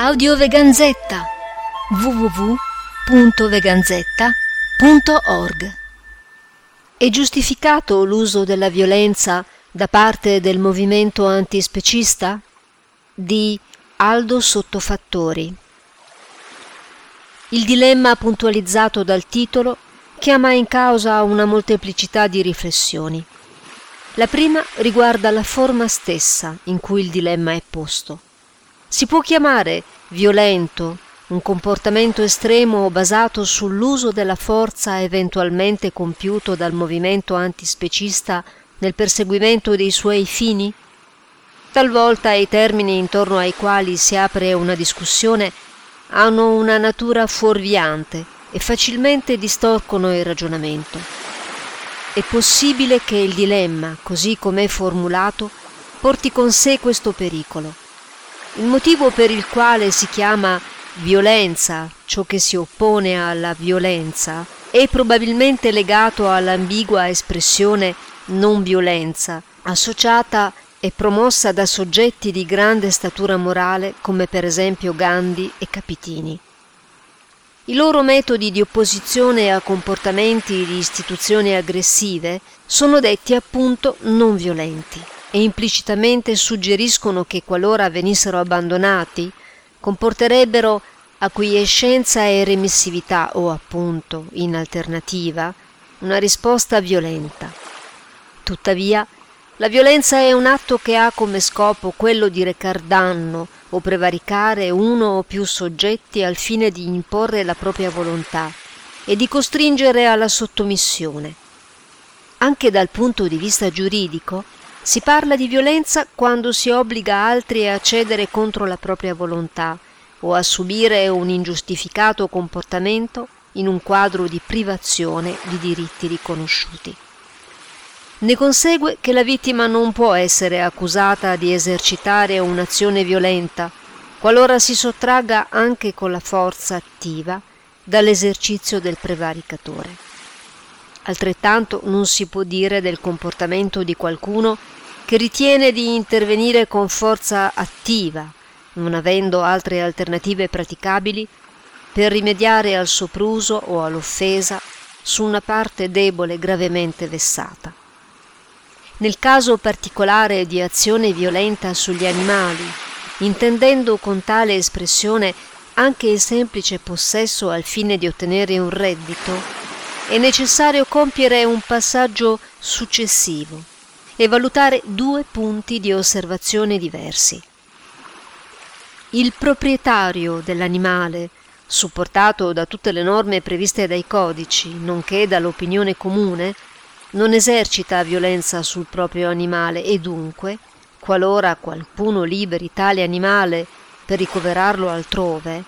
Audioveganzetta www.veganzetta.org È giustificato l'uso della violenza da parte del movimento antispecista? Di Aldo Sottofattori Il dilemma puntualizzato dal titolo chiama in causa una molteplicità di riflessioni. La prima riguarda la forma stessa in cui il dilemma è posto. Si può chiamare violento un comportamento estremo basato sull'uso della forza eventualmente compiuto dal movimento antispecista nel perseguimento dei suoi fini? Talvolta i termini intorno ai quali si apre una discussione hanno una natura fuorviante e facilmente distorcono il ragionamento. È possibile che il dilemma, così com'è formulato, porti con sé questo pericolo il motivo per il quale si chiama violenza ciò che si oppone alla violenza è probabilmente legato all'ambigua espressione non violenza, associata e promossa da soggetti di grande statura morale come per esempio Gandhi e Capitini. I loro metodi di opposizione a comportamenti di istituzioni aggressive sono detti appunto non violenti e implicitamente suggeriscono che qualora venissero abbandonati comporterebbero acquiescenza e remissività o appunto, in alternativa, una risposta violenta. Tuttavia, la violenza è un atto che ha come scopo quello di recar danno o prevaricare uno o più soggetti al fine di imporre la propria volontà e di costringere alla sottomissione. Anche dal punto di vista giuridico, si parla di violenza quando si obbliga altri a cedere contro la propria volontà o a subire un ingiustificato comportamento in un quadro di privazione di diritti riconosciuti. Ne consegue che la vittima non può essere accusata di esercitare un'azione violenta qualora si sottragga anche con la forza attiva dall'esercizio del prevaricatore. Altrettanto non si può dire del comportamento di qualcuno che ritiene di intervenire con forza attiva, non avendo altre alternative praticabili, per rimediare al sopruso o all'offesa su una parte debole gravemente vessata. Nel caso particolare di azione violenta sugli animali, intendendo con tale espressione anche il semplice possesso al fine di ottenere un reddito, è necessario compiere un passaggio successivo e valutare due punti di osservazione diversi. Il proprietario dell'animale, supportato da tutte le norme previste dai codici, nonché dall'opinione comune, non esercita violenza sul proprio animale e dunque, qualora qualcuno liberi tale animale per ricoverarlo altrove,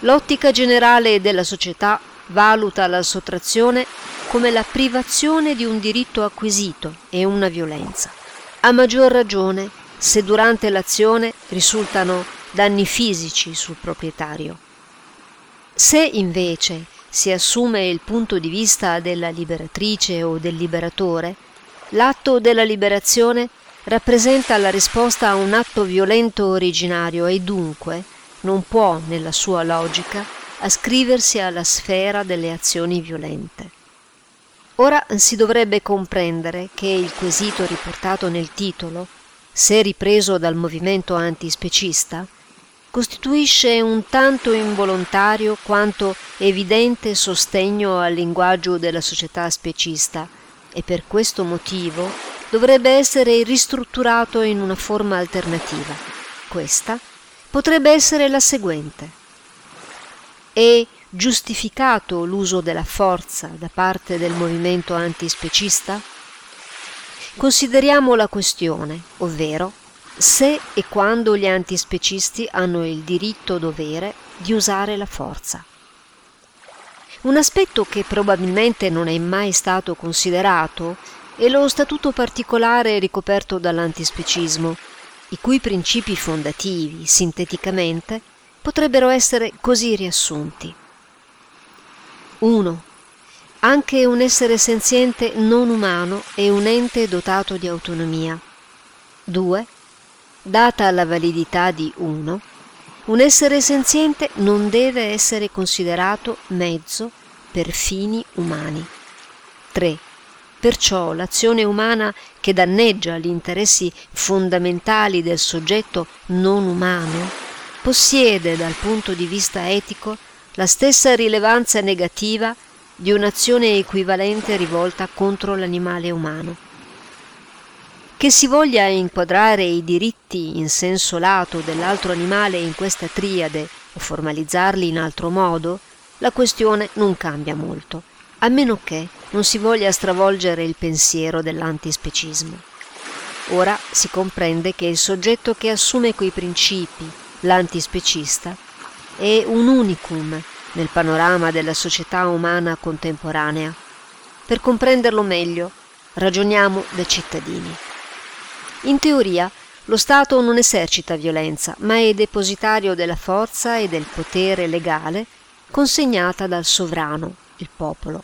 l'ottica generale della società valuta la sottrazione come la privazione di un diritto acquisito e una violenza. A maggior ragione se durante l'azione risultano danni fisici sul proprietario. Se invece si assume il punto di vista della liberatrice o del liberatore, l'atto della liberazione rappresenta la risposta a un atto violento originario e dunque non può, nella sua logica, ascriversi alla sfera delle azioni violente. Ora si dovrebbe comprendere che il quesito riportato nel titolo, se ripreso dal movimento antispecista, costituisce un tanto involontario quanto evidente sostegno al linguaggio della società specista e per questo motivo dovrebbe essere ristrutturato in una forma alternativa. Questa potrebbe essere la seguente. E giustificato l'uso della forza da parte del movimento antispecista? Consideriamo la questione, ovvero se e quando gli antispecisti hanno il diritto-dovere di usare la forza. Un aspetto che probabilmente non è mai stato considerato è lo statuto particolare ricoperto dall'antispecismo, i cui principi fondativi, sinteticamente, potrebbero essere così riassunti. 1. Anche un essere senziente non umano è un ente dotato di autonomia. 2. Data la validità di 1, Un essere senziente non deve essere considerato mezzo per fini umani. 3. Perciò l'azione umana che danneggia gli interessi fondamentali del soggetto non umano possiede dal punto di vista etico la stessa rilevanza negativa di un'azione equivalente rivolta contro l'animale umano. Che si voglia inquadrare i diritti in senso lato dell'altro animale in questa triade o formalizzarli in altro modo, la questione non cambia molto, a meno che non si voglia stravolgere il pensiero dell'antispecismo. Ora si comprende che il soggetto che assume quei principi, l'antispecista, è un unicum nel panorama della società umana contemporanea. Per comprenderlo meglio, ragioniamo da cittadini. In teoria, lo Stato non esercita violenza, ma è depositario della forza e del potere legale consegnata dal sovrano, il popolo.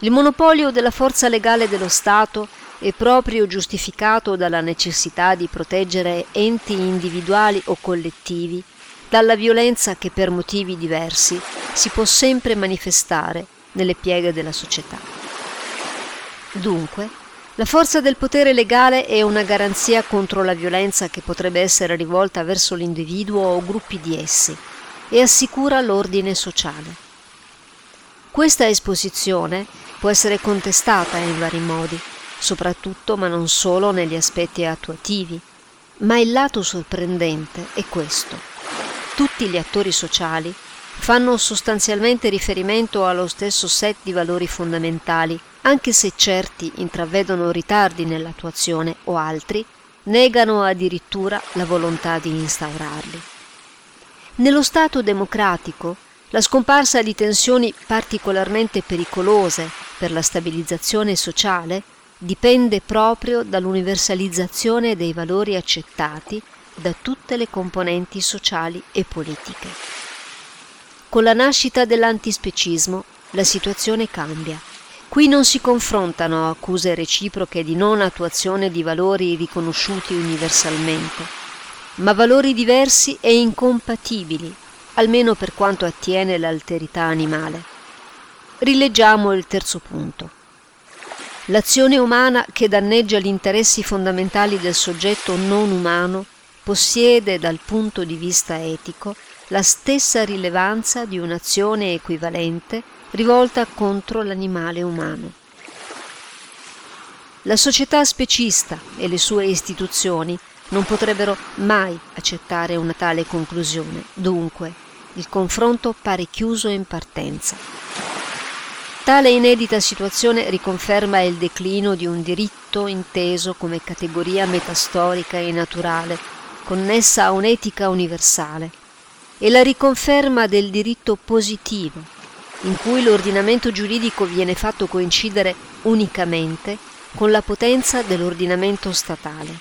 Il monopolio della forza legale dello Stato è proprio giustificato dalla necessità di proteggere enti individuali o collettivi dalla violenza che per motivi diversi si può sempre manifestare nelle pieghe della società. Dunque, la forza del potere legale è una garanzia contro la violenza che potrebbe essere rivolta verso l'individuo o gruppi di essi e assicura l'ordine sociale. Questa esposizione può essere contestata in vari modi, soprattutto ma non solo negli aspetti attuativi, ma il lato sorprendente è questo. Tutti gli attori sociali fanno sostanzialmente riferimento allo stesso set di valori fondamentali anche se certi intravedono ritardi nell'attuazione o altri negano addirittura la volontà di instaurarli. Nello Stato democratico, la scomparsa di tensioni particolarmente pericolose per la stabilizzazione sociale dipende proprio dall'universalizzazione dei valori accettati da tutte le componenti sociali e politiche. Con la nascita dell'antispecismo la situazione cambia Qui non si confrontano accuse reciproche di non attuazione di valori riconosciuti universalmente, ma valori diversi e incompatibili, almeno per quanto attiene l'alterità animale. Rileggiamo il terzo punto. L'azione umana che danneggia gli interessi fondamentali del soggetto non umano possiede dal punto di vista etico la stessa rilevanza di un'azione equivalente rivolta contro l'animale umano. La società specista e le sue istituzioni non potrebbero mai accettare una tale conclusione, dunque il confronto pare chiuso in partenza. Tale inedita situazione riconferma il declino di un diritto inteso come categoria metastorica e naturale, connessa a un'etica universale, e la riconferma del diritto positivo, in cui l'ordinamento giuridico viene fatto coincidere unicamente con la potenza dell'ordinamento statale.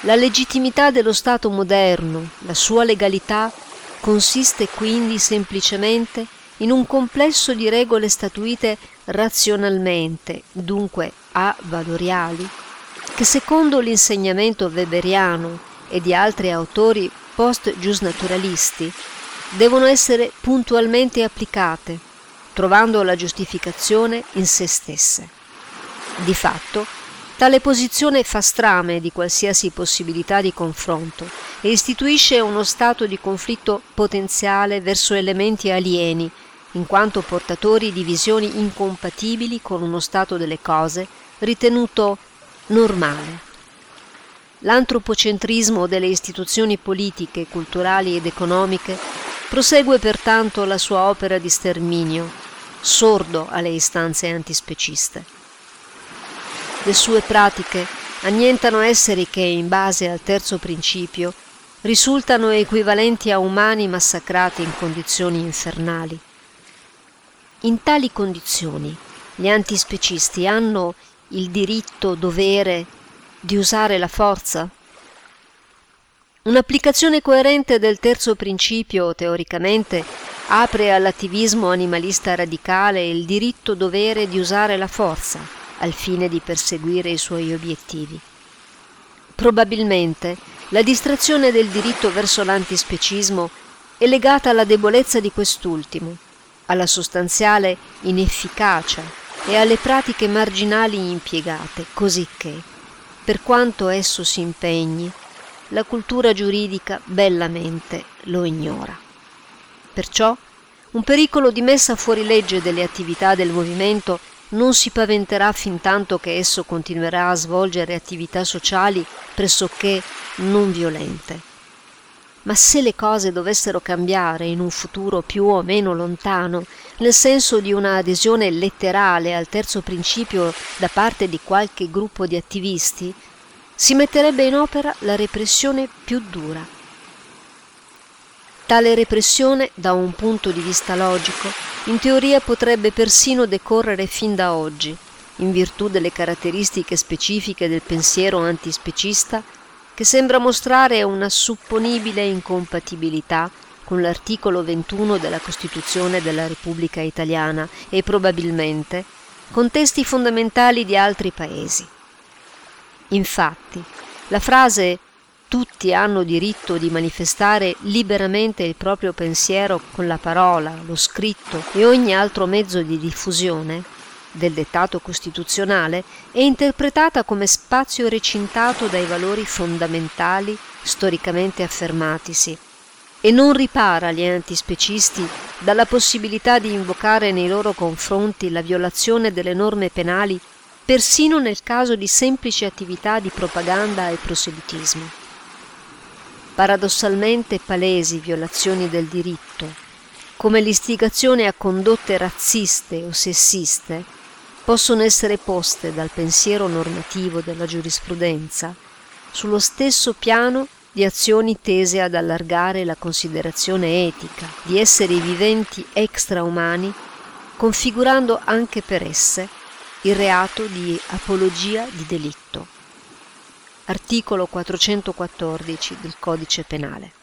La legittimità dello Stato moderno, la sua legalità, consiste quindi semplicemente in un complesso di regole statuite razionalmente, dunque a-valoriali, che secondo l'insegnamento weberiano e di altri autori post-giusnaturalisti devono essere puntualmente applicate, trovando la giustificazione in se stesse. Di fatto, tale posizione fa strame di qualsiasi possibilità di confronto e istituisce uno stato di conflitto potenziale verso elementi alieni, in quanto portatori di visioni incompatibili con uno stato delle cose ritenuto normale. L'antropocentrismo delle istituzioni politiche, culturali ed economiche Prosegue pertanto la sua opera di sterminio, sordo alle istanze antispeciste. Le sue pratiche annientano esseri che, in base al terzo principio, risultano equivalenti a umani massacrati in condizioni infernali. In tali condizioni gli antispecisti hanno il diritto dovere di usare la forza Un'applicazione coerente del terzo principio, teoricamente, apre all'attivismo animalista radicale il diritto-dovere di usare la forza al fine di perseguire i suoi obiettivi. Probabilmente La distrazione del diritto verso l'antispecismo è legata alla debolezza di quest'ultimo, alla sostanziale inefficacia e alle pratiche marginali impiegate, cosicché, per quanto esso si impegni, la cultura giuridica bellamente lo ignora. Perciò un pericolo di messa fuori legge delle attività del movimento non si paventerà fin tanto che esso continuerà a svolgere attività sociali pressoché non violente. Ma se le cose dovessero cambiare in un futuro più o meno lontano, nel senso di una adesione letterale al terzo principio da parte di qualche gruppo di attivisti, si metterebbe in opera la repressione più dura. Tale repressione, da un punto di vista logico, in teoria potrebbe persino decorrere fin da oggi, in virtù delle caratteristiche specifiche del pensiero antispecista che sembra mostrare una supponibile incompatibilità con l'articolo 21 della Costituzione della Repubblica Italiana e probabilmente con testi fondamentali di altri paesi. Infatti, la frase tutti hanno diritto di manifestare liberamente il proprio pensiero con la parola, lo scritto e ogni altro mezzo di diffusione del dettato costituzionale è interpretata come spazio recintato dai valori fondamentali storicamente affermatisi e non ripara gli antispecisti dalla possibilità di invocare nei loro confronti la violazione delle norme penali persino nel caso di semplici attività di propaganda e proselitismo. Paradossalmente palesi violazioni del diritto, come l'istigazione a condotte razziste o sessiste, possono essere poste dal pensiero normativo della giurisprudenza sullo stesso piano di azioni tese ad allargare la considerazione etica di esseri viventi extraumani, configurando anche per esse il reato di apologia di delitto. Articolo 414 del Codice Penale.